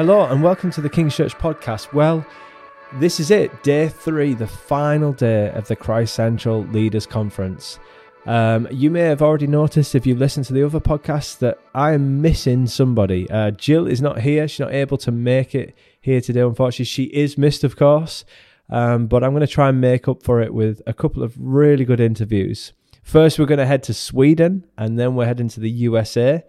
Hello and welcome to the King's Church podcast. Well, this is it, day three, the final day of the Christ Central Leaders Conference. Um, you may have already noticed if you've listened to the other podcasts that I am missing somebody. Uh, Jill is not here; she's not able to make it here today. Unfortunately, she is missed, of course. Um, but I'm going to try and make up for it with a couple of really good interviews. First, we're going to head to Sweden, and then we're heading to the USA.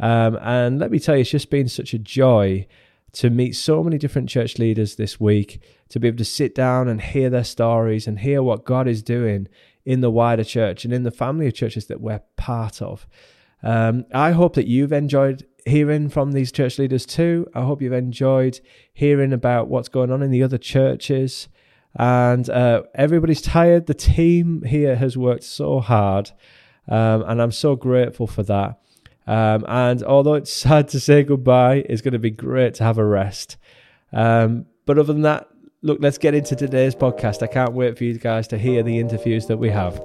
Um, and let me tell you, it's just been such a joy to meet so many different church leaders this week, to be able to sit down and hear their stories and hear what God is doing in the wider church and in the family of churches that we're part of. Um, I hope that you've enjoyed hearing from these church leaders too. I hope you've enjoyed hearing about what's going on in the other churches. And uh, everybody's tired. The team here has worked so hard. Um, and I'm so grateful for that. Um, and although it's sad to say goodbye, it's going to be great to have a rest. Um, but other than that, look, let's get into today's podcast. I can't wait for you guys to hear the interviews that we have.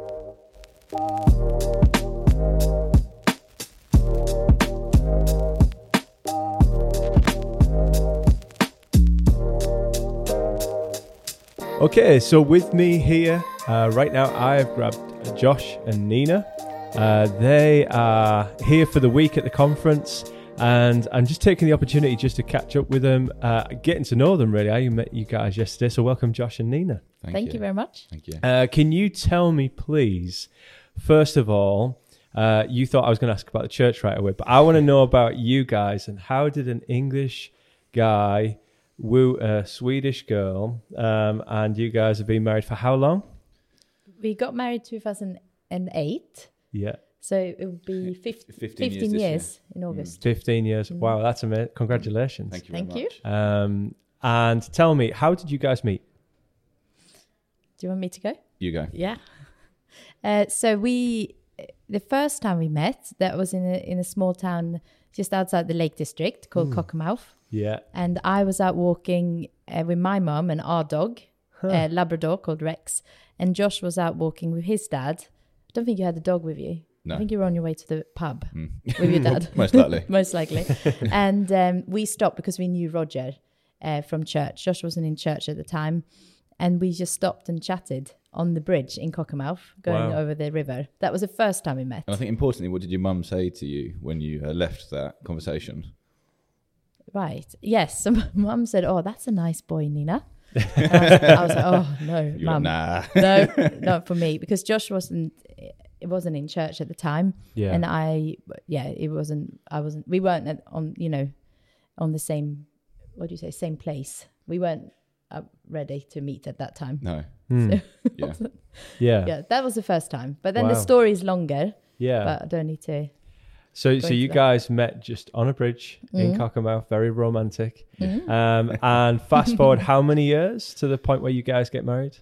Okay, so with me here uh, right now, I have grabbed Josh and Nina. Uh, they are here for the week at the conference, and I'm just taking the opportunity just to catch up with them, uh, getting to know them really. I met you guys yesterday, so welcome, Josh and Nina. Thank, Thank you. very much. Thank you. Uh, can you tell me, please, first of all, uh, you thought I was going to ask about the church right away, but I want to know about you guys and how did an English guy woo a Swedish girl? Um, and you guys have been married for how long? We got married 2008, Yeah, so it would be 15, 15 years 15 years, year. in August. 15 years. Wow, that's amazing. Congratulations. Thank you Thank very you. Um, and tell me, how did you guys meet? Do you want me to go? You go. Yeah. Uh, so we, the first time we met, that was in a in a small town just outside the Lake District called Cockermouth, Yeah. and I was out walking uh, with my mum and our dog, a Labrador called Rex, and Josh was out walking with his dad. I don't think you had the dog with you. No. I think you were on your way to the pub Mm. with your dad. Most likely. most likely. and um, we stopped because we knew Roger uh, from church. Josh wasn't in church at the time. And we just stopped and chatted on the bridge in Cockermouth, going Wow. over the river. That was the first time we met. And I think importantly, what did your mum say to you when you uh, left that conversation? Right. Yes. So my mum said, Oh, that's a nice boy, Nina. And I, was, I was like, Oh, no, mum. nah. no, not for me because Josh wasn't. It wasn't in church at the time, Yeah. and I, yeah, it wasn't. I wasn't. We weren't at, on, you know, on the same. What do you say? Same place. We weren't uh, ready to meet at that time. No. Hmm. Yeah. Yeah. Yeah, that was the first time. But then the story is longer. Yeah. But I don't need to. So, so you guys met just on a bridge in Mhm. Cockermouth, very romantic. Mhm. Um, and fast forward how many years to the point where you guys get married?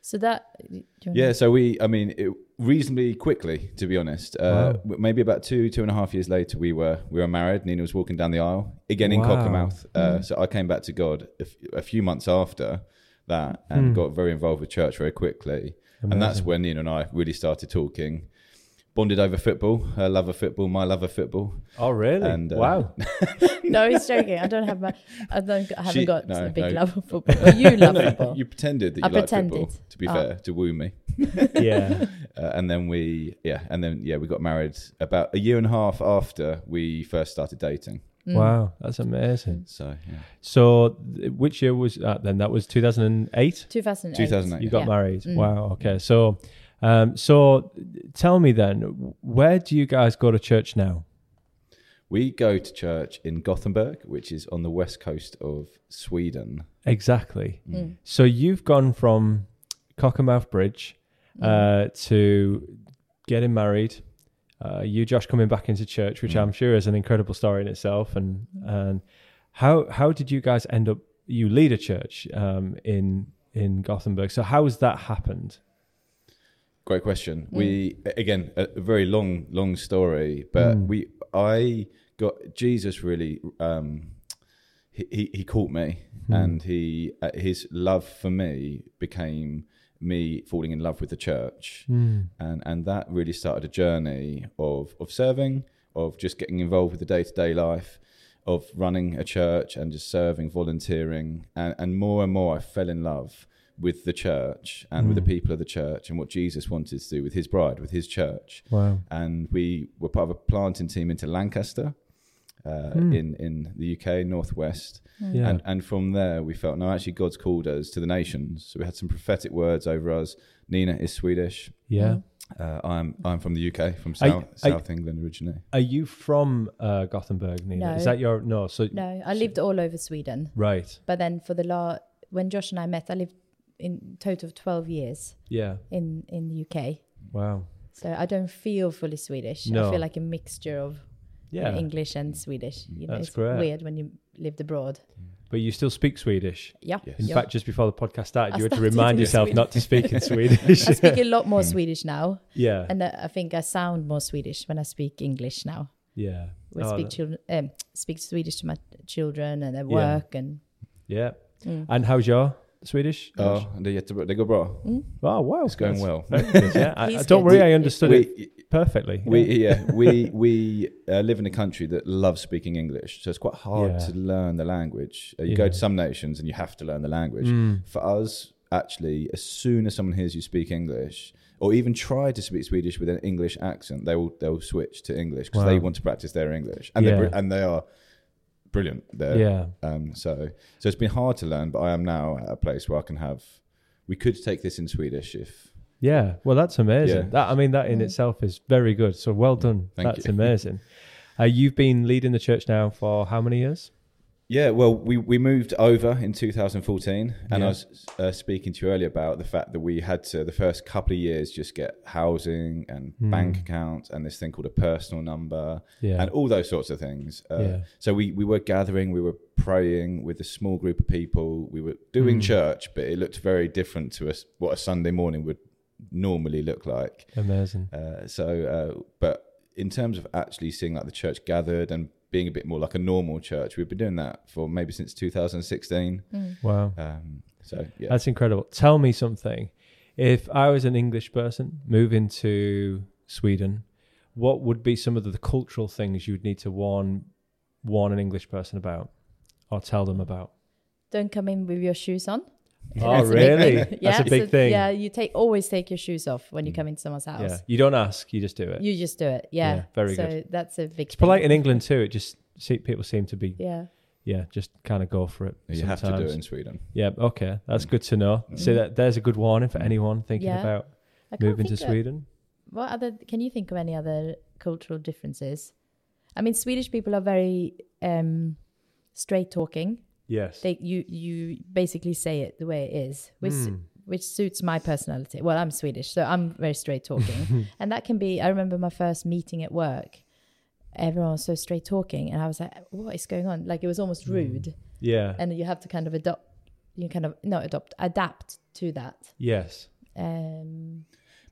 So that. do you Yeah. So we, I mean, it, reasonably quickly, to be honest. Uh, Wow. Maybe about two, two and a half years later, we were we were married. Nina was walking down the aisle again in Wow. Cockermouth. Uh, So I came back to God a, f- a few months after that and Hmm. got very involved with church very quickly. And that's when Nina and I really started talking. Bonded over football, her love of football, my love of football. Oh, really? And, uh, wow. No, he's joking. I don't have my. I don't. I haven't She- got no, a big no. love for football. You love No, football. You pretended that I you liked football. To be Oh. fair, to woo me, yeah. uh, and then we, yeah, and then yeah, we got married about a year and a half after we first started dating. Mm. Wow. That's amazing. So yeah, So, th- which year was that then? That was 2008? 2008. 2008. You got Yeah. married. Mm. Wow. Okay. So, um, so tell me then, where do you guys go to church now? we go to church in Gothenburg, which is on the west coast of Sweden. Exactly. Mm. So you've gone from Cockermouth Bridge uh, to getting married. Uh, you, Josh, coming back into church, which Mm. I'm sure is an incredible story in itself. And and how how did you guys end up? You lead a church um, in in Gothenburg. So how has that happened? Great question. Mm. We again a, a very long, long story, but Mm. we I got Jesus really. Um, he, he he caught me, Hmm. and he uh, his love for me became me falling in love with the church, Mm. and and that really started a journey of of serving, of just getting involved with the day to day life, of running a church and just serving, volunteering, and, and more and more I fell in love with the church and with the Mm. people of the church and what Jesus wanted to do with his bride, with his church. Wow. And we were part of a planting team into Lancaster uh, Hmm. in, in the UK, Northwest. Yeah. And, and from there, we felt, no, actually, God's called us to the nations. So we had some prophetic words over us. Nina is Swedish. yeah. Uh, I'm I'm from the UK, from Are- South, are- South England originally. Are you from uh, Gothenburg, Nina? No. Is that your no? So No, I lived all over Sweden. right. But then for the law, when Josh and I met, I lived in total of 12 years Yeah. in, in the UK. Wow. So I don't feel fully Swedish. No. I feel like a mixture of you know, Yeah. English and Swedish. You know, That's it's great. weird when you lived abroad. But you still speak Swedish. Yeah. Yes. In yeah. fact, just before the podcast started, I you had to remind yourself Swedish. not to speak in Swedish. I speak a lot Mm. more Swedish now, yeah. and uh, I think I sound more Swedish when I speak English now. Yeah. We Oh, speak that- children, um, speak Swedish to my children and at Yeah. work, and yeah. Mm. And how's your Swedish? Oh, det, är jättebra. det går bra. Oh, wow. It's going well. yeah. I, I don't good. worry, I understood it perfectly. we yeah. yeah we we uh, live in a country that loves speaking English, so it's quite hard Yeah. to learn the language. Uh, you Yeah. go to some nations and you have to learn the language. Mm. For us, actually, as soon as someone hears you speak English, or even try to speak Swedish with an English accent, they will they'll switch to English because they want to practice their English, and Yeah. they're and they are brilliant. There, Yeah. Um, so so it's been hard to learn, but I am now at a place where I can have. We could take this in Swedish if Yeah. Well, that's amazing. Yeah. That I mean, that in itself is very good. So well done. Thank that's you. amazing. Uh, you've been leading the church now for how many years? Yeah, well, we, we moved over in 2014, and Yeah. I was uh, speaking to you earlier about the fact that we had to, the first couple of years, just get housing and Hmm. bank accounts and this thing called a personal number Yeah. and all those sorts of things. Uh, Yeah. So we, we were gathering, we were praying with a small group of people, we were doing Hmm. church, but it looked very different to us, what a Sunday morning would normally look like. Amazing. Uh, so, uh, but in terms of actually seeing like the church gathered and being a bit more like a normal church, we've been doing that for maybe since 2016. Mm. Wow. Um, so yeah, That's incredible. Tell me something. If I was an English person moving to Sweden, what would be some of the cultural things you would need to warn warn an English person about or tell them about? don't come in with your shoes on. Oh, That's a big really? thing. That's a big so- thing. Yeah, you take always take your shoes off when you come into someone's house. Yeah. You don't ask, you just do it. You just do it. Yeah. Yeah, very so good. So that's a big. it's polite in England too. It just see, people seem to be Yeah. yeah, just kind of go for it. you have to do it in Sweden. Yeah, okay. That's Mm. good to know. So that there's a good warning for anyone thinking Yeah. about I moving to think of- Sweden. What other? Can you think of any other cultural differences? I mean, Swedish people are very um, straight talking. Yes. They you you basically say it the way it is, which Mm. which suits my personality. Well, I'm Swedish, so I'm very straight talking, and that can be. I remember my first meeting at work. Everyone was so straight talking, and I was like, "What is going on?" Like it was Hmm. almost rude, yeah. and you have to kind of adopt. You kind of not adopt, adapt to that. yes. Um,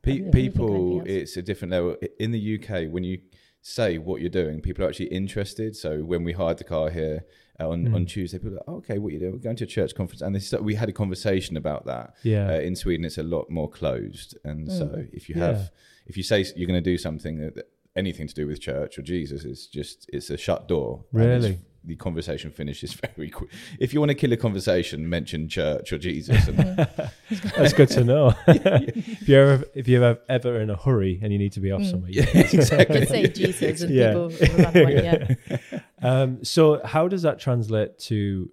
Pe- I don't know, can you think of people, it's a different level. In the UK, when you say what you're doing, people are actually interested. So when we hired the car here uh, on, Mm. on Tuesday, people are like, oh, okay, what are you doing? We're going to a church conference. And they start, we had a conversation about that. Yeah. Uh, in Sweden, it's a lot more closed. And so Mm. if you Yeah. have, if you say you're going to do something that, anything to do with church or Jesus, it's just, it's a shut door. And it's- Really? the conversation finishes very quick. If you want to kill a conversation, mention church or Jesus. And That's good to know. if you're ever, if you're ever, ever in a hurry and you need to be off Mm. somewhere, yeah, you- exactly. just say Jesus, and Yeah. people run away. Yeah. Um, so how does that translate to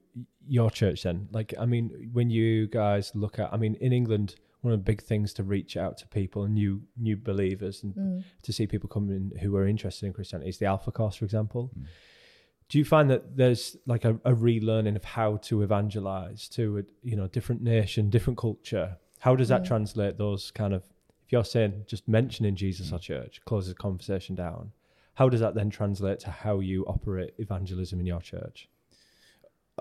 your church then? Like, I mean, when you guys look at, I mean, in England, one of the big things to reach out to people, and new new believers, and Mm. to see people come in who are interested in Christianity is the Alpha Course, for example. Mm. Do you find that there's like a, a relearning of how to evangelize to a you know different nation, different culture? How does that Mm. translate those kind of? If you're saying just mentioning Jesus or church closes the conversation down, how does that then translate to how you operate evangelism in your church?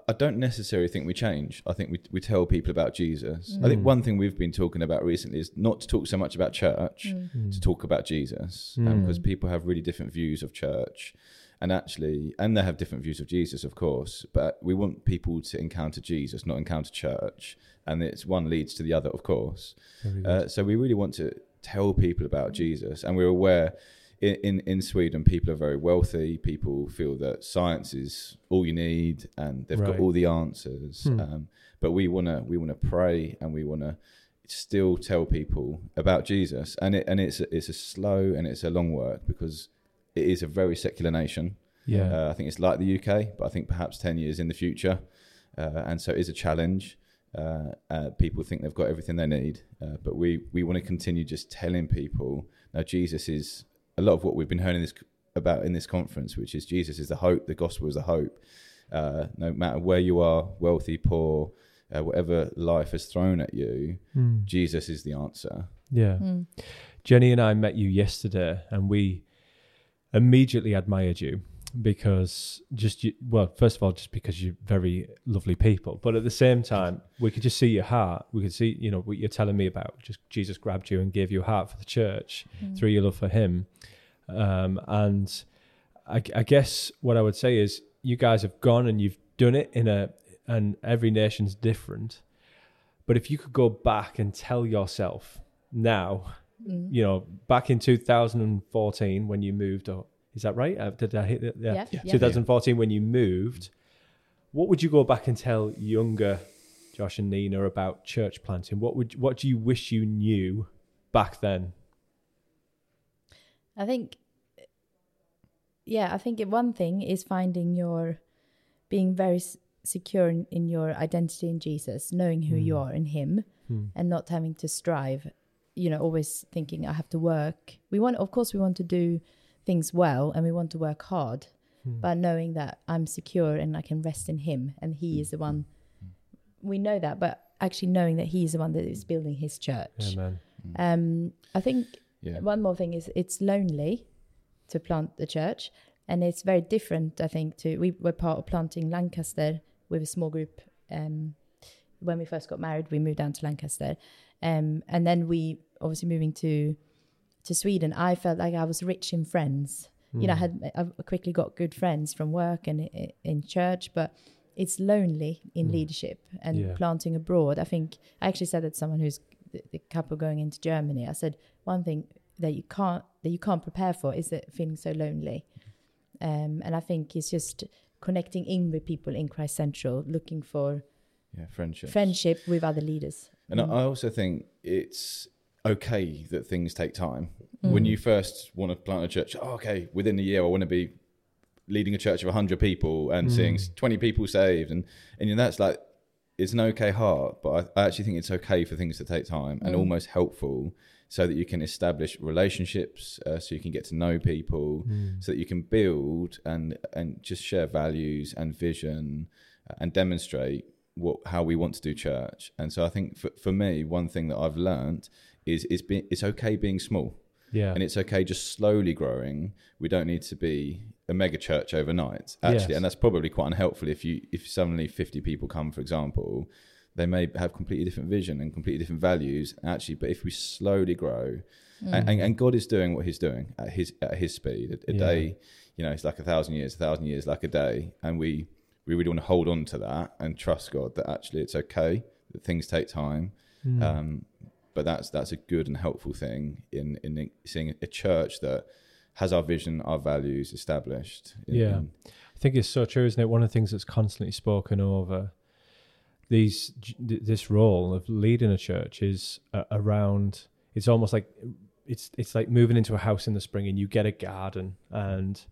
I don't necessarily think we change. I think we we tell people about Jesus. I think Mm. one thing we've been talking about recently is not to talk so much about church, Mm. to talk about Jesus, Mm. because people have really different views of church, and actually, and they have different views of Jesus, of course. But we want people to encounter Jesus, not encounter church, and it's one leads to the other, of course. Uh, so we really want to tell people about Jesus, and we're aware in, in, in Sweden, people are very wealthy. People feel that science is all you need, and they've Right. got all the answers. Hmm. Um, but we wanna we wanna pray, and we wanna still tell people about Jesus. And it and it's a, it's a slow and it's a long work because it is a very secular nation. Yeah. Uh, I think it's like the UK, but I think perhaps 10 years in the future. Uh, and so it is a challenge. Uh, uh, people think they've got everything they need, uh, but we, we want to continue just telling people now Jesus is a lot of what we've been hearing this, about in this conference, which is Jesus is the hope, the gospel is the hope. Uh, no matter where you are, wealthy, poor, uh, whatever life has thrown at you, Mm. Jesus is the answer. Yeah. Mm. Jenny and I met you yesterday, and we immediately admired you because just you, well, first of all, just because you're very lovely people, but at the same time, we could just see your heart. We could see, you know, what you're telling me about. Just Jesus grabbed you and gave you a heart for the church Mm. through your love for Him, um, and I, I guess what I would say is you guys have gone and you've done it in a, and every nation's different. But if you could go back and tell yourself now Mm. you know, back in 2014 when you moved, or is that right? Uh, did I hit it? Yeah. Yeah. yeah. 2014 when you moved, what would you go back and tell younger Josh and Nina about church planting? What would what do you wish you knew back then? I think, yeah, I think one thing is finding your, being very secure in, in your identity in Jesus, knowing who you Mm. are in Him, Hmm. and not having to strive. You know, always thinking I have to work. We want, of course, we want to do things well, and we want to work hard, Hmm. but knowing that I'm secure and I can rest in Him, and He is the one. We know that, but actually knowing that He is the one that is building His church. Amen. Um, I think Yeah. one more thing is it's lonely to plant the church, and it's very different. I think to we were part of planting Lancaster with a small group. Um, when we first got married, we moved down to Lancaster, um, and then we obviously moving to to Sweden. I felt like I was rich in friends. You know, I had I quickly got good friends from work and in church, but it's lonely in Mm. leadership and Yeah. planting abroad. I think I actually said that to someone who's the, the couple going into Germany. I said one thing that you can't that you can't prepare for is that feeling so lonely. Um, and I think it's just connecting in with people in Christ Central, looking for Yeah, friendship. friendship with other leaders. And Mm. I also think it's okay that things take time. When Mm. you first want to plant a church, oh, okay, within a year I want to be leading a church of 100 people and Mm. seeing 20 people saved. And, and you know, that's like, it's an okay heart, but I, I actually think it's okay for things to take time and Mm. almost helpful so that you can establish relationships, uh, so you can get to know people, Mm. so that you can build and and just share values and vision uh, and demonstrate what how we want to do church. And so I think for, for me, one thing that I've learned is is being it's okay being small Yeah. and it's okay just slowly growing. We don't need to be a mega church overnight, actually, Yes. and that's probably quite unhelpful if you if suddenly fifty people come, for example. They may have completely different vision and completely different values, actually. But if we slowly grow, Mm. and, and, and God is doing what He's doing at His at His speed. A, a Yeah. day, you know, it's like a thousand years. A thousand years like a day, and we we really want to hold on to that and trust God that actually it's okay that things take time. Mm. Um, but that's that's a good and helpful thing in in seeing a church that has our vision, our values established. in- Yeah. in- I think it's so true, isn't it? One of the things that's constantly spoken over these this role of leading a church is uh, around. It's almost like it's it's like moving into a house in the spring and you get a garden and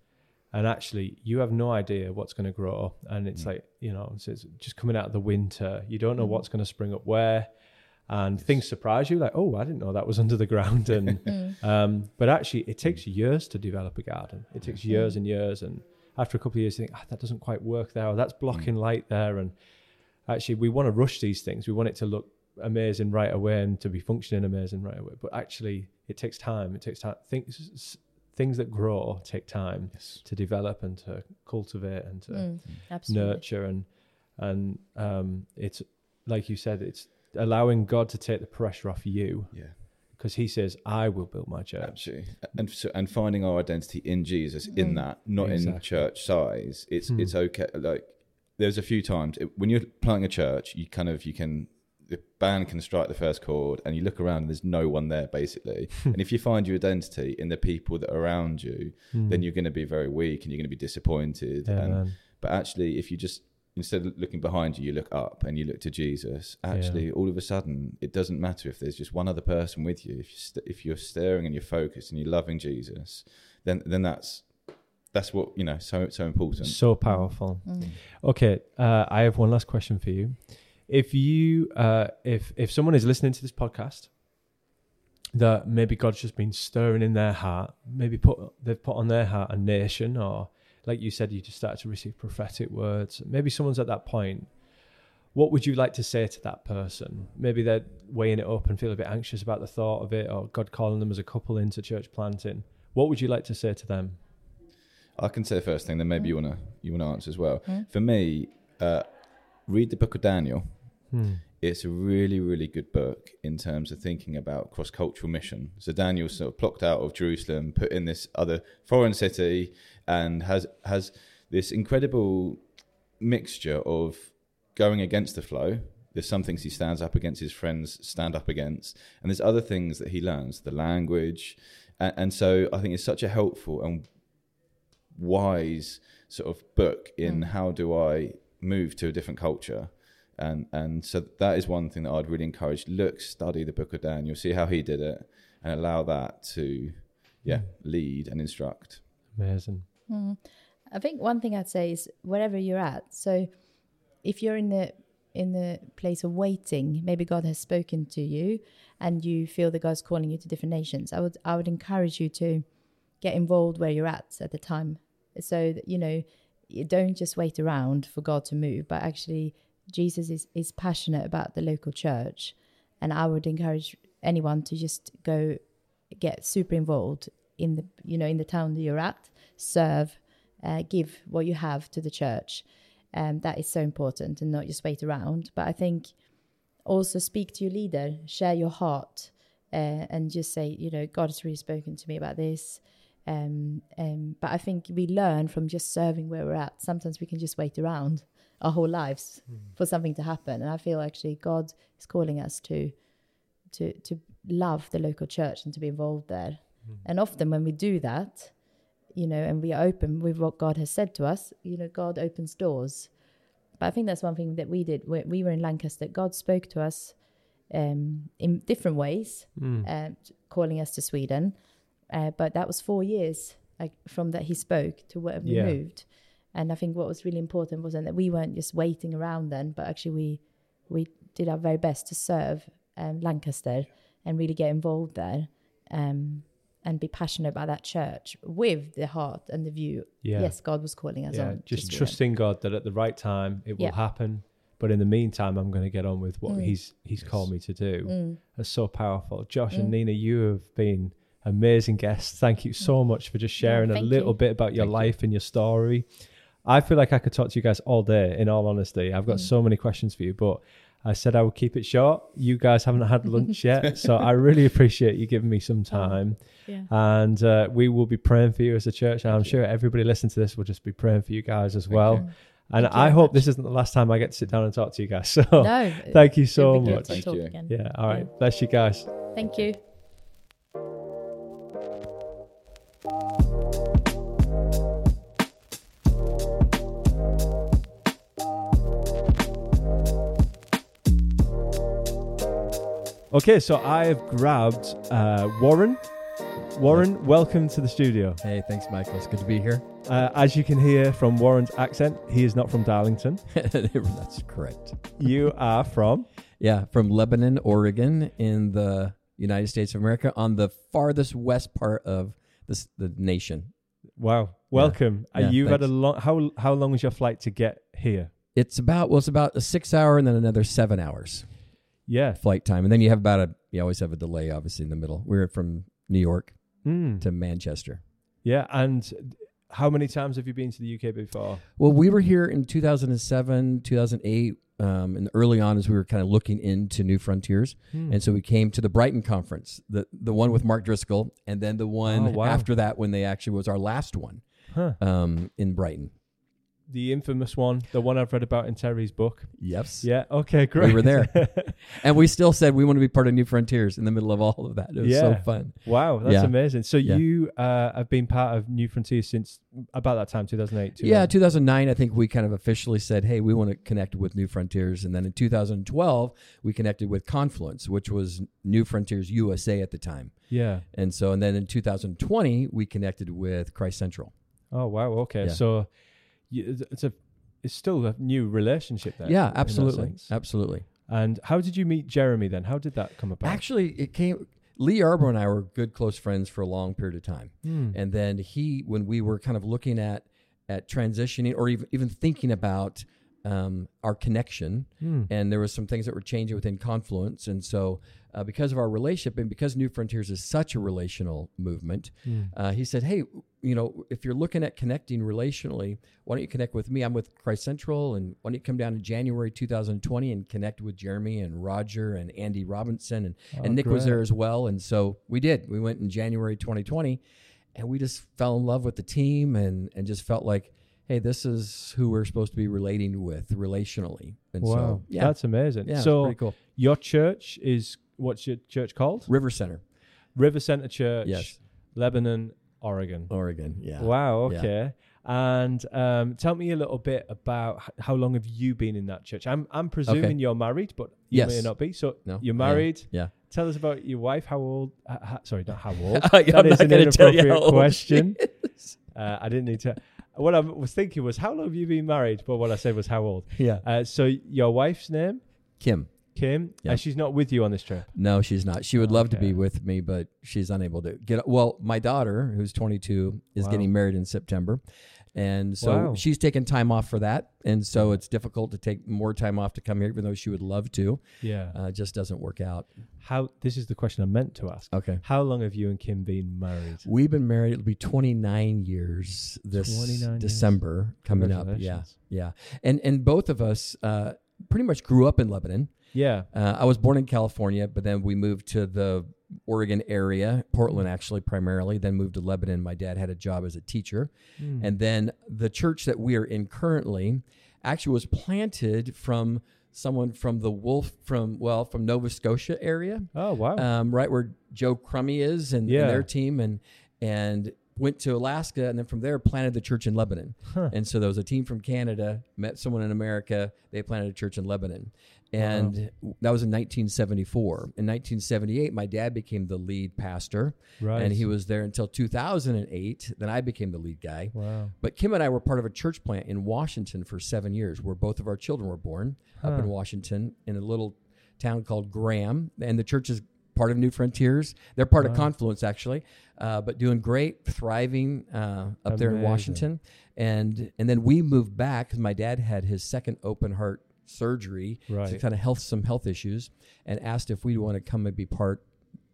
and actually you have no idea what's going to grow and it's Mm. like you know it's, it's just coming out of the winter you don't know Mm. what's going to spring up where and things surprise you like oh i didn't know that was under the ground and Mm. um, but actually, it takes years to develop a garden. It takes Mm. years and years, and after a couple of years, you think ah, that doesn't quite work there, or that's blocking light there. And actually, we want to rush these things. We want it to look amazing right away and to be functioning amazing right away. But actually, it takes time. It takes time. Things things that grow take time Yes. to develop and to cultivate and to Mm. Nurture and and um, it's like you said, it's allowing God to take the pressure off you Yeah. because He says, "I will build my church." Absolutely, and so, and finding our identity in Jesus in Mm. that, not in church size. It's Hmm. it's okay. Like there's a few times it, when you're planting a church, you kind of you can the band can strike the first chord and you look around and there's no one there basically and if you find your identity in the people that are around you then you're going to be very weak and you're going to be disappointed Hmm. Yeah, and but actually if you just instead of looking behind you you look up and you look to jesus actually all of a sudden it doesn't matter if there's just one other person with you if you're, st- if you're staring and you're focused and you're loving jesus then then that's that's what you know so so important So powerful. Mm. Okay, uh, I have one last question for you. If you, uh, if if someone is listening to this podcast, that maybe God's just been stirring in their heart, maybe put they've put on their heart a nation, or like you said, you just started to receive prophetic words. Maybe someone's at that point. What would you like to say to that person? Maybe they're weighing it up and feel a bit anxious about the thought of it, or God calling them as a couple into church planting. What would you like to say to them? I can say the first thing, then maybe you wanna you wanna answer as well. Mm. For me, uh, read the book of Daniel. Hmm. It's a really really good book in terms of thinking about cross cultural mission. So Daniel sort of plucked out of Jerusalem, put in this other foreign city, and has has this incredible mixture of going against the flow. There's some things he stands up against, his friends stand up against, and there's other things that he learns, the language, and, and so I think it's such a helpful and wise sort of book in Mm. how do I move to a different culture. And and so that is one thing that I'd really encourage. Look, study the book of Daniel, see how he did it, and allow that to yeah, lead and instruct. Amazing. Mm. I think one thing I'd say is wherever you're at. So if you're in the in the place of waiting, maybe God has spoken to you and you feel that God's calling you to different nations. I would I would encourage you to get involved where you're at at the time. So that you know, you don't just wait around for God to move, but actually Jesus is, is passionate about the local church. And I would encourage anyone to just go get super involved in the you know in the town that you're at serve uh, give what you have to the church. Um, that is so important and not just wait around. But i think also speak to your leader share your heart uh, and just say you know god has really spoken to me about this. Um, um, but i think we learn from just serving where we're at. Sometimes we can just wait around our whole lives for something to happen and i feel actually god is calling us to to to love the local church and to be involved there and often when we do that, you know, and we are open with what God has said to us, you know, God opens doors. But I think that's one thing that we did. We, we were in Lancaster. God spoke to us um, in different ways, Mm. uh, calling us to Sweden. Uh, but that was four years like, from that He spoke to where we Yeah. moved. And I think what was really important was that we weren't just waiting around then, but actually we we did our very best to serve um, Lancaster and really get involved there. Um, and be passionate about that church with the heart and the view. Yeah. Yes, God was calling us yeah, on. just Sweden. trusting God that at the right time it will Yeah. happen. But in the meantime, I'm going to get on with what Mm. He's He's called me to do. Mm. That's so powerful. Josh and Mm. Nina, you have been amazing guests. Thank you so much for just sharing a Mm. little you. bit about your Thank you. life and your story. I feel like I could talk to you guys all day. In all honesty, I've got Mm. so many questions for you, but. I said I would keep it short. You guys haven't had lunch yet, so I really appreciate you giving me some time. Yeah. And uh, we will be praying for you as a church. And I'm sure everybody listening to this will just be praying for you guys as well. Mm. And Thank I hope much. this isn't the last time I get to sit down and talk to you guys. So No. thank you so it'd be good much. Thank you. again. Yeah. All right. Yeah. Bless you guys. Thank you. Okay. So I have grabbed uh, Warren. Warren, welcome to the studio. Hey, thanks, Michael. It's good to be here. Uh, as you can hear from Warren's accent, he is not from Darlington. That's correct. You are from. Yeah, from Lebanon, Oregon, in the United States of America, on the farthest west part of this, the nation. Wow. Welcome. Uh, Yeah, you've had a long. How how long was your flight to get here? It's about well, it's about a six hour and then another seven hours Yeah. flight time, and then you have about a you always have a delay, obviously in the middle. We're from New York Mm. to Manchester. Yeah. And how many times have you been to the UK before? Well, we were here in 2007, 2008, um, and early on as we were kind of looking into new frontiers. Hmm. And so we came to the Brighton conference, the the one with Mark Driscoll, and then the one Oh, wow. after that when they actually was our last one Huh. um, in Brighton. The infamous one, the one I've read about in Terry's book. Yes. Yeah. Okay. Great. We were there. And we still said we want to be part of New Frontiers in the middle of all of that. It was so fun. wow, that's Yeah. amazing. So Yeah. you uh, have been part of New Frontiers since about that time, 2008. Yeah, 2009, I think we kind of officially said, hey, we want to connect with New Frontiers. And then in 2012, we connected with Confluence, which was New Frontiers USA at the time. Yeah. And so, and then in 2020, we connected with Christ Central. Oh wow. Okay. Yeah. So it's a it's still a new relationship there. yeah, absolutely. Absolutely. And how did you meet Jeremy then? How did that come about? Actually, it came, Lee Arbor and I were good, close friends for a long period of time. Hmm. And then he, when we were kind of looking at, at transitioning or even, even thinking about um, our connection, Hmm. and there was some things that were changing within Confluence. And so, uh, because of our relationship and because New Frontiers is such a relational movement, Hmm. uh, he said, "Hey, you know, if you're looking at connecting relationally, why don't you connect with me? I'm with Christ Central, and why don't you come down in January 2020 and connect with Jeremy and Roger and Andy Robinson and, Oh, and Nick was there as well. And so we did. We went in January 2020, and we just fell in love with the team and and just felt like." Hey, this is who we're supposed to be relating with relationally, and Wow, so yeah, that's amazing. yeah, so cool. your church is what's your church called? River Center, River Center Church, yes, Lebanon, Oregon. Oregon, yeah. Wow. Yeah. Okay. And um, tell me a little bit about h- how long have you been in that church? I'm I'm presuming you're married, but you may not be. So No, you're married. yeah. Tell us about your wife. How old? Uh, ha- sorry, not how old. I'm that is an gonna tell you inappropriate question. Uh, I didn't need to. What I was thinking was, how long have you been married? But what I said was, how old? Yeah, Uh, so your wife's name, Kim. Kim, Yeah. and she's not with you on this trip. No, she's not. She would love to be with me, but she's unable to get. Well, my daughter, who's 22, is Wow. getting married in September, and so Wow. she's taking time off for that, and so it's difficult to take more time off to come here, even though she would love to. Yeah. Uh, just doesn't work out. how? This is the question I meant to ask. Okay. How long have you and Kim been married? We've been married. It'll be 29 years this 29 years. December coming up. Yeah, yeah. And and both of us uh, pretty much grew up in Lebanon. Yeah. Uh, I was born in California, but then we moved to the Oregon area, Portland actually primarily. Then moved to Lebanon. My dad had a job as a teacher, Hmm. and then the church that we are in currently actually was planted from someone from the Wolf from well from Nova Scotia area, Oh wow. um, right where Joe Crummy is and, and their team, and and went to Alaska, and then from there planted the church in Lebanon. Huh. And so there was a team from Canada, met someone in America, they planted a church in Lebanon. And that was in 1974. In 1978, my dad became the lead pastor, right. and he was there until 2008. Then I became the lead guy. Wow. But Kim and I were part of a church plant in Washington for seven years, where both of our children were born up in Washington in a little town called Graham. And the church is part of New Frontiers. They're part of Confluence, actually, uh, but doing great, thriving uh, up there in Washington. And and then we moved back because my dad had his second open heart surgery, Right. so kind of health some health issues, and asked if we want to come and be part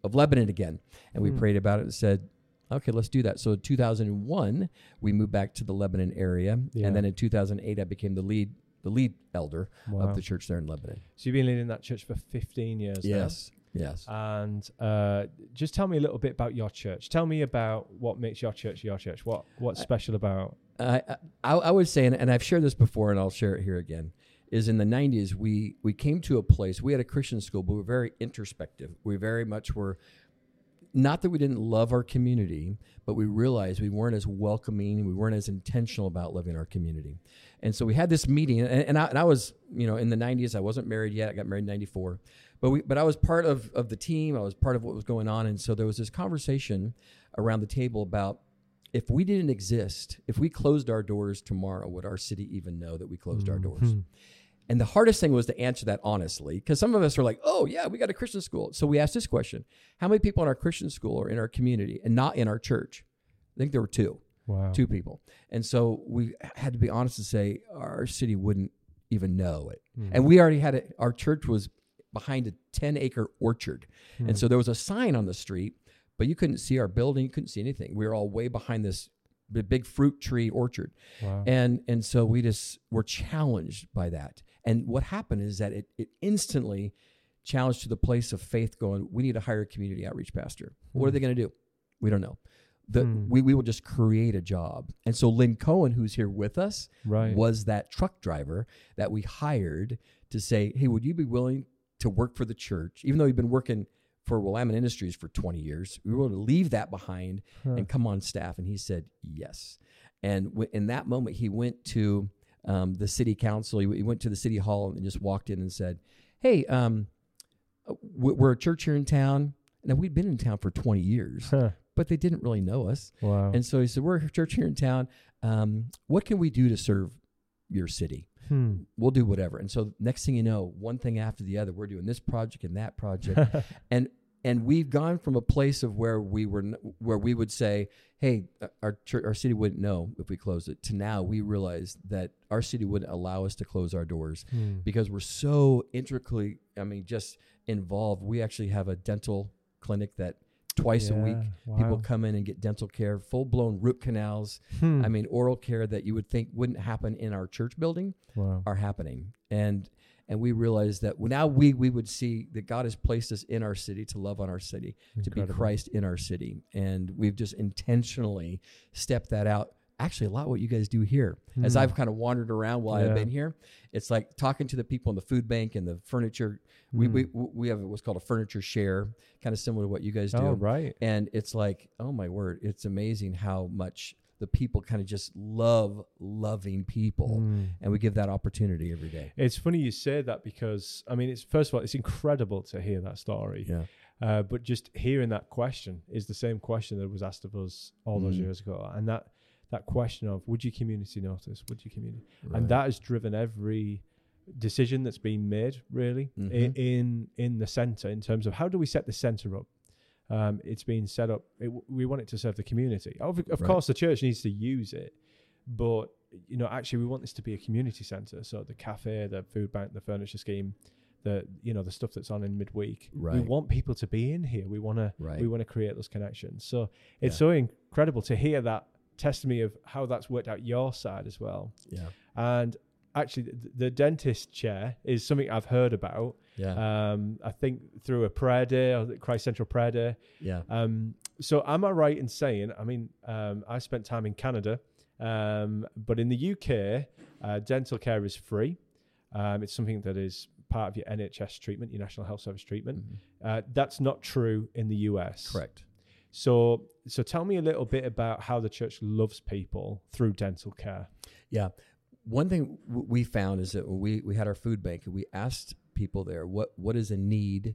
of Lebanon again. And we Hmm. prayed about it and said, okay, let's do that. So in 2001, we moved back to the Lebanon area, Yeah. and then in 2008, I became the lead the lead elder Wow. of the church there in Lebanon. So you've been leading that church for 15 years now. Yes, yes. And uh, just tell me a little bit about your church. Tell me about what makes your church your church. What what's special about? I, I I would say, and, and I've shared this before, and I'll share it here again. Is in the '90s we we came to a place. We had a Christian school, but we were very introspective. We very much were. Not that we didn't love our community, but we realized we weren't as welcoming, we weren't as intentional about loving our community, and so we had this meeting. And, and, I, and I was, you know, in the '90s, I wasn't married yet. I got married in '94, but we, but I was part of of the team. I was part of what was going on, and so there was this conversation around the table about if we didn't exist, if we closed our doors tomorrow, would our city even know that we closed our mm-hmm. doors? And the hardest thing was to answer that honestly, because some of us are like, oh, yeah, we got a Christian school. So we asked this question How many people in our Christian school or in our community and not in our church? I think there were two, Wow. two people. And so we had to be honest and say our city wouldn't even know it. Mhm. And we already had it, our church was behind a 10 acre orchard. Hmm. And so there was a sign on the street, but you couldn't see our building, you couldn't see anything. We were all way behind this big fruit tree orchard. Wow. And and so we just were challenged by that. And what happened is that it, it instantly challenged to the place of faith going, we need to hire a community outreach pastor. What are Hmm. they going to do? We don't know. The, Hmm. we, we will just create a job. And so Lynn Cohen, who's here with us, Right. was that truck driver that we hired to say, hey, would you be willing to work for the church, even though you've been working for Willamette Industries for 20 years? We were willing to leave that behind Huh. and come on staff. And he said, yes. And w- in that moment, he went to um, the city council. He, he went to the city hall and just walked in and said, hey, um, we're a church here in town. Now, we'd been in town for 20 years, Huh. but they didn't really know us. Wow. And so he said, We're a church here in town. Um, what can we do to serve your city? Hmm. We'll do whatever. And so next thing you know, one thing after the other, we're doing this project and that project. and and we've gone from a place of where we were where we would say, "Hey, uh, our church, our city wouldn't know if we closed it." To now, we realize that our city wouldn't allow us to close our doors Hmm. because we're so intricately, I mean, just involved. We actually have a dental clinic that twice a week Yeah. people come in and get dental care, full blown root canals. Hmm. I mean, oral care that you would think wouldn't happen in our church building wow. are happening. And and we realize that now we we would see that God has placed us in our city to love on our city, to be Christ in our city, and we've just intentionally stepped that out. Actually, a lot what you guys do here. As Hmm. I've kind of wandered around while Yeah. I've been here, it's like talking to the people in the food bank and the furniture. We, Hmm. we we have what's called a furniture share, kind of similar to what you guys do. Oh, right. And it's like, oh my word, it's amazing how much the people kind of just love loving people. Hmm. And we give that opportunity every day. It's funny you say that because I mean, it's first of all, it's incredible to hear that story. Yeah. Uh, but just hearing that question is the same question that was asked of us all those Mm. years ago, and that that question of would you community notice? Would you community? Right. And that has driven every decision that's been made really Mhm. in in the center in terms of how do we set the center up. Um, it's been set up. It, we want it to serve the community. Of, of Right. course, the church needs to use it, but you know, actually, we want this to be a community center. So the cafe, the food bank, the furniture scheme, the you know the stuff that's on in midweek. We want people to be in here. We want to we want to create those connections. So it's Yeah. so incredible to hear that testimony of how that's worked out your side as well. Yeah. And actually, the, the dentist chair is something I've heard about. Yeah. Um, I think through a prayer day or Christ Central Prayer Day. yeah. Um, so am I right in saying? I mean, um, I spent time in Canada, um, but in the UK, uh, dental care is free. Um, it's something that is part of your NHS treatment, your National Health Service treatment. Mhm. Uh, that's not true in the US. Correct. So, so tell me a little bit about how the church loves people through dental care. Yeah. One thing w- we found is that we, we had our food bank, and we asked people there, what, what is a need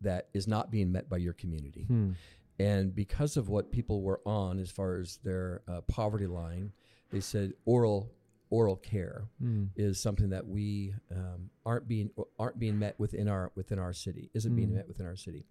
that is not being met by your community? Hmm. And because of what people were on as far as their uh, poverty line, they said oral oral care Hmm. is something that we um, aren't being aren't being met within our within our city isn't being Mm. met within our city,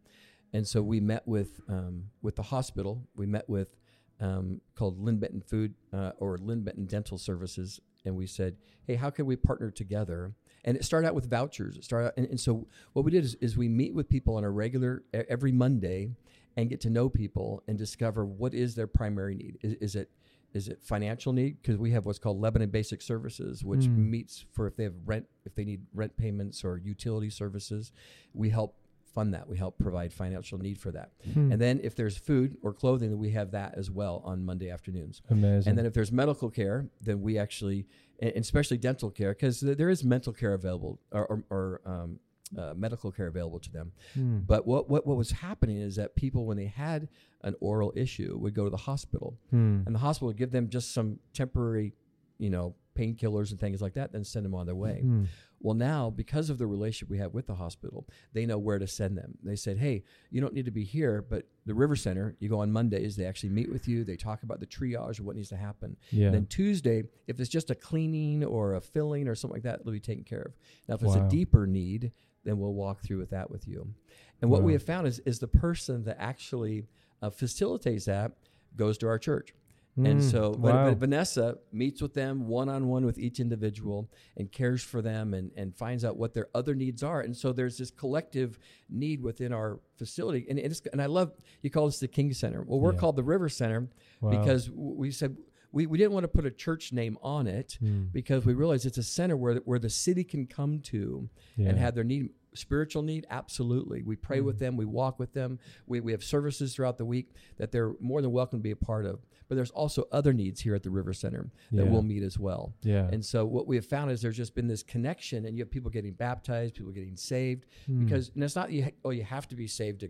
and so we met with um, with the hospital. We met with um, called Linn Benton Food uh, or Linn Benton Dental Services, and we said, hey, how can we partner together? And it started out with vouchers. It started, out, and, and so what we did is, is we meet with people on a regular every Monday and get to know people and discover what is their primary need. Is, is it is it financial need? Because we have what's called Lebanon Basic Services, which Mm. meets for if they have rent, if they need rent payments or utility services, we help fund that. We help provide financial need for that. Hmm. And then if there's food or clothing, then we have that as well on Monday afternoons. Amazing. And then if there's medical care, then we actually, and especially dental care, because there is mental care available or, or, or um, uh, medical care available to them. Hmm. But what, what what was happening is that people, when they had an oral issue, would go to the hospital, Hmm. and the hospital would give them just some temporary, you know, painkillers and things like that, then send them on their way. Hmm. Well, now because of the relationship we have with the hospital, they know where to send them. They said, "Hey, you don't need to be here, but the River Center, you go on Mondays. They actually meet with you. They talk about the triage of what needs to happen. Yeah. Then Tuesday, if it's just a cleaning or a filling or something like that, it'll be taken care of. Now, if it's Wow. a deeper need, then we'll walk through with that with you. And what we have found is is the person that actually uh, facilitates that goes to our church. And Hmm. so but, wow. but Vanessa meets with them one on one with each individual and cares for them and, and finds out what their other needs are. And so there's this collective need within our facility. And, it's, and I love you call this the King Center. Well, we're Yeah. called the River Center Wow. because we said we, we didn't want to put a church name on it Mm. because we realized it's a center where where the city can come to Yeah. and have their need spiritual need absolutely we pray Mm. with them we walk with them we, we have services throughout the week that they're more than welcome to be a part of but there's also other needs here at the river center that Yeah. we'll meet as well Yeah. and so what we have found is there's just been this connection and you have people getting baptized people getting saved Hmm. because and it's not you ha- oh you have to be saved to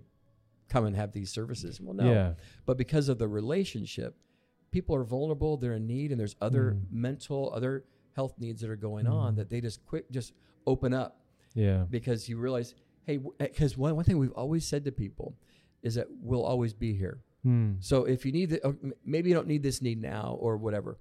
come and have these services well no Yeah. but because of the relationship people are vulnerable they're in need and there's other Mm. mental other health needs that are going Mm. on that they just quick just open up Yeah. because you realize hey because one, one thing we've always said to people is that we'll always be here Mm. so if you need the, or maybe you don't need this need now or whatever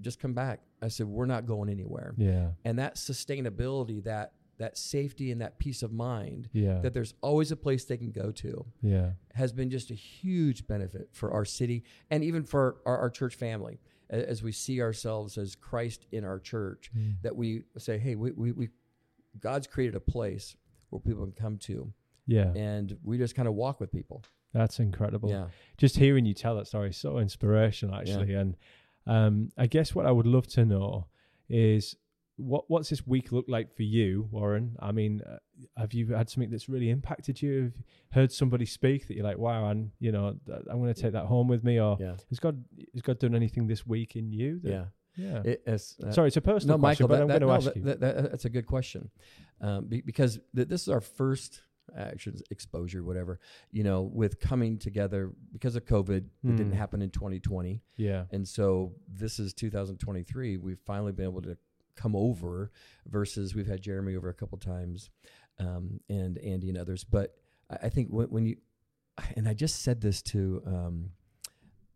just come back i said we're not going anywhere Yeah. and that sustainability that that safety and that peace of mind Yeah. that there's always a place they can go to Yeah. has been just a huge benefit for our city and even for our, our church family as we see ourselves as christ in our church Mm. that we say hey we, we, we god's created a place where people can come to Yeah. and we just kind of walk with people That's incredible. yeah Just hearing you tell that story is so inspirational, actually. And um, I guess what I would love to know is what what's this week look like for you, Warren? I mean, uh, have you had something that's really impacted you? Have you heard somebody speak that you're like, wow, and you know, th- I'm going to take that home with me, or yeah has God has God done anything this week in you? That, yeah yeah. It- it's, uh, Sorry, it's a personal no, question, Michael, but that, I'm that, going to no, ask you. that, that- that- that's a good question um, be, because th- this is our first actions exposure, whatever. You know, with coming together because of COVID, it didn't Hmm. happen in 2020, yeah, and so this is 2023. We've finally been able to come over versus we've had Jeremy over a couple times, um, and Andy and others. But I, I think when, when you and I just said this to um,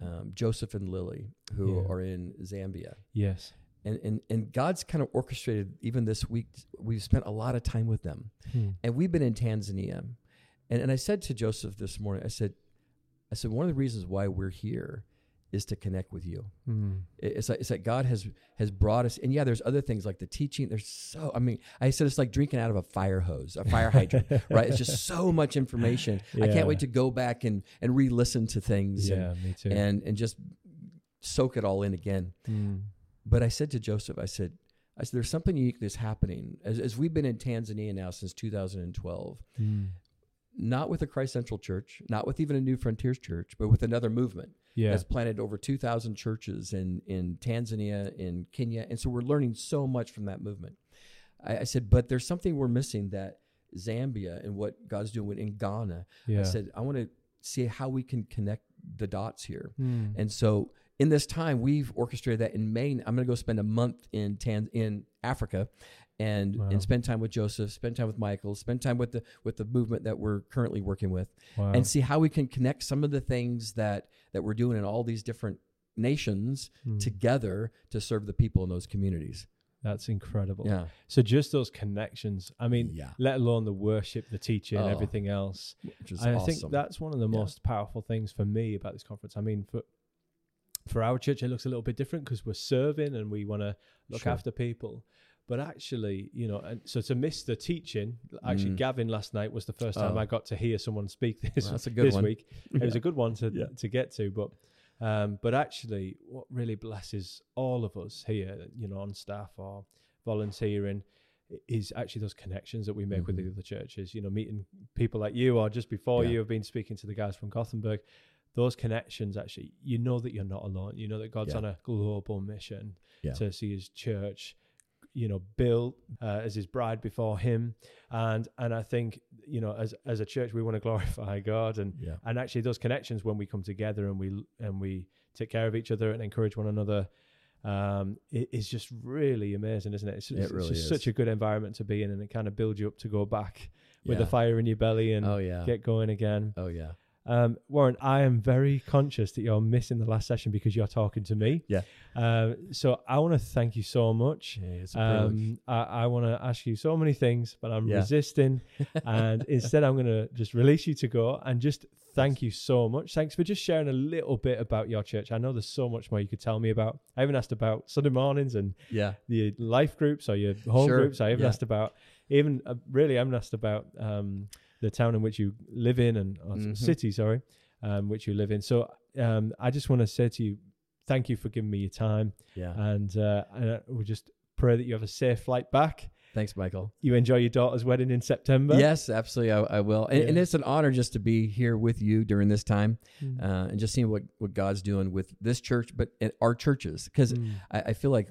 um, Joseph and Lily, who Yeah. are in Zambia yes, and, and and God's kind of orchestrated even this week. We've spent a lot of time with them, Hmm. and we've been in Tanzania, and and I said to Joseph this morning, I said, I said one of the reasons why we're here is to connect with you. It- It's like, it's like God has has brought us, and yeah, there's other things like the teaching. There's so I mean, I said it's like drinking out of a fire hose, a fire hydrant, right? It's just so much information. I can't wait to go back and and re-listen to things and, yeah, me too. and and just soak it all in again. Hmm. But I said to Joseph, I said, I said, there's something unique that's happening. As, as we've been in Tanzania now since 2012, Hmm. not with a Christ Central Church, not with even a Newfrontiers Church, but with another movement yeah, that's planted over 2,000 churches in, in Tanzania, in Kenya. And so we're learning so much from that movement. I, I said, but there's something we're missing that Zambia and what God's doing in Ghana. yeah. I said, I want to see how we can connect the dots here. Hmm. And so in this time, we've orchestrated that in Maine. I'm going to go spend a month in Tan- in Africa, and Wow. and spend time with Joseph, spend time with Michael, spend time with the with the movement that we're currently working with, wow. and see how we can connect some of the things that that we're doing in all these different nations Hmm. together to serve the people in those communities. That's incredible. Yeah, So just those connections. I mean, Yeah. let alone the worship, the teaching, Oh, everything else. which is And I think that's one of the Yeah. most powerful things for me about this conference. I mean, for for our church, it looks a little bit different because we're serving and we want to look Sure. after people. But actually, you know, and so to miss the teaching, actually, Mm. Gavin last night was the first time Oh. I got to hear someone speak this Well, that's a good this one. week. It was a good one to Yeah. to get to, but um, but actually, what really blesses all of us here, you know, on staff or volunteering, is actually those connections that we make with the Mhm. other churches. You know, meeting people like you or just before Yeah. you have been speaking to the guys from Gothenburg. Those connections, actually, you know that you're not alone. You know that God's Yeah. on a global mission Yeah. to see His church, you know, built uh, as His bride before Him, and and I think you know, as as a church, we want to glorify God. And yeah, and actually those connections when we come together and we and we take care of each other and encourage one another um it is just really amazing isn't it? It's, It it's really just is. such a good environment to be in and it kind of builds you up to go back with the Yeah. fire in your belly and oh yeah, get going again. Oh yeah, um warren i am very conscious that you're missing the last session because you're talking to me Yeah. um so i want to thank you so much Yeah, it's a um, I, I want to ask you so many things, but I'm Yeah. resisting. and instead, I'm going to just release you to go and just thank you so much. Thanks for just sharing a little bit about your church. I know there's so much more you could tell me about. I haven't asked about Sunday mornings and yeah, the life groups or your home Sure, groups. I haven't yeah. asked about, even uh, really, I haven't asked about um, the town in which you live in and Mhm. city, sorry, um, which you live in. So um, I just want to say to you, thank you for giving me your time. Yeah. And, uh, and we just pray that you have a safe flight back. Thanks, Michael. You enjoy your daughter's wedding in September. Yes, absolutely. I, I will. And, and it's an honor just to be here with you during this time Mm. uh, and just seeing what, what God's doing with this church, but our churches. Because Mm. I, I feel like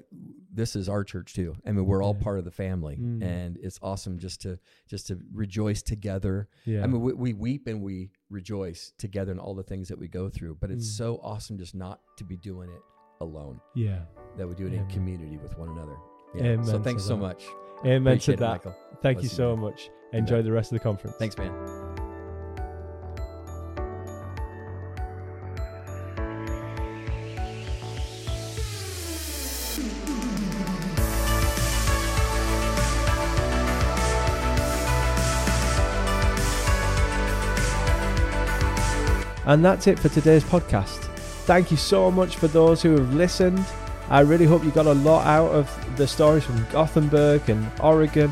this is our church too. I mean, we're all Yeah. part of the family, Mm. and it's awesome just to just to rejoice together. Yeah. I mean, we, we weep and we rejoice together in all the things that we go through. But it's Mm. so awesome just not to be doing it alone. yeah. That we do it Amen. in community with one another. Yeah. Amen so thanks so much. Amen to Appreciate it, that. Michael. Thank you so man. much. Enjoy the rest of the conference. Thanks, man. And that's it for today's podcast. Thank you so much for those who have listened. I really hope you got a lot out of the stories from Gothenburg and Oregon,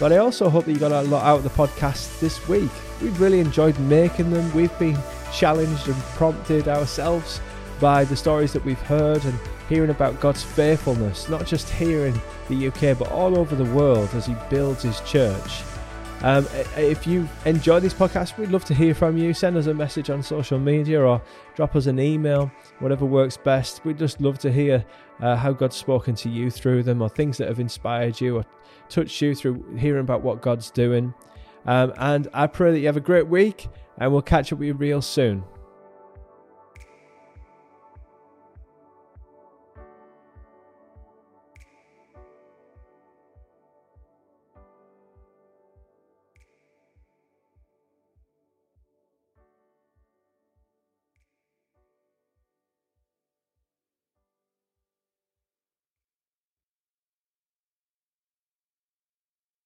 but I also hope that you got a lot out of the podcast this week. We've really enjoyed making them. We've been challenged and prompted ourselves by the stories that we've heard and hearing about God's faithfulness, not just here in the UK, but all over the world as He builds His church. Um, if you enjoy this podcast, we'd love to hear from you. Send us a message on social media or drop us an email, whatever works best. We'd just love to hear uh, how God's spoken to you through them or things that have inspired you or touched you through hearing about what God's doing. Um, and I pray that you have a great week and we'll catch up with you real soon.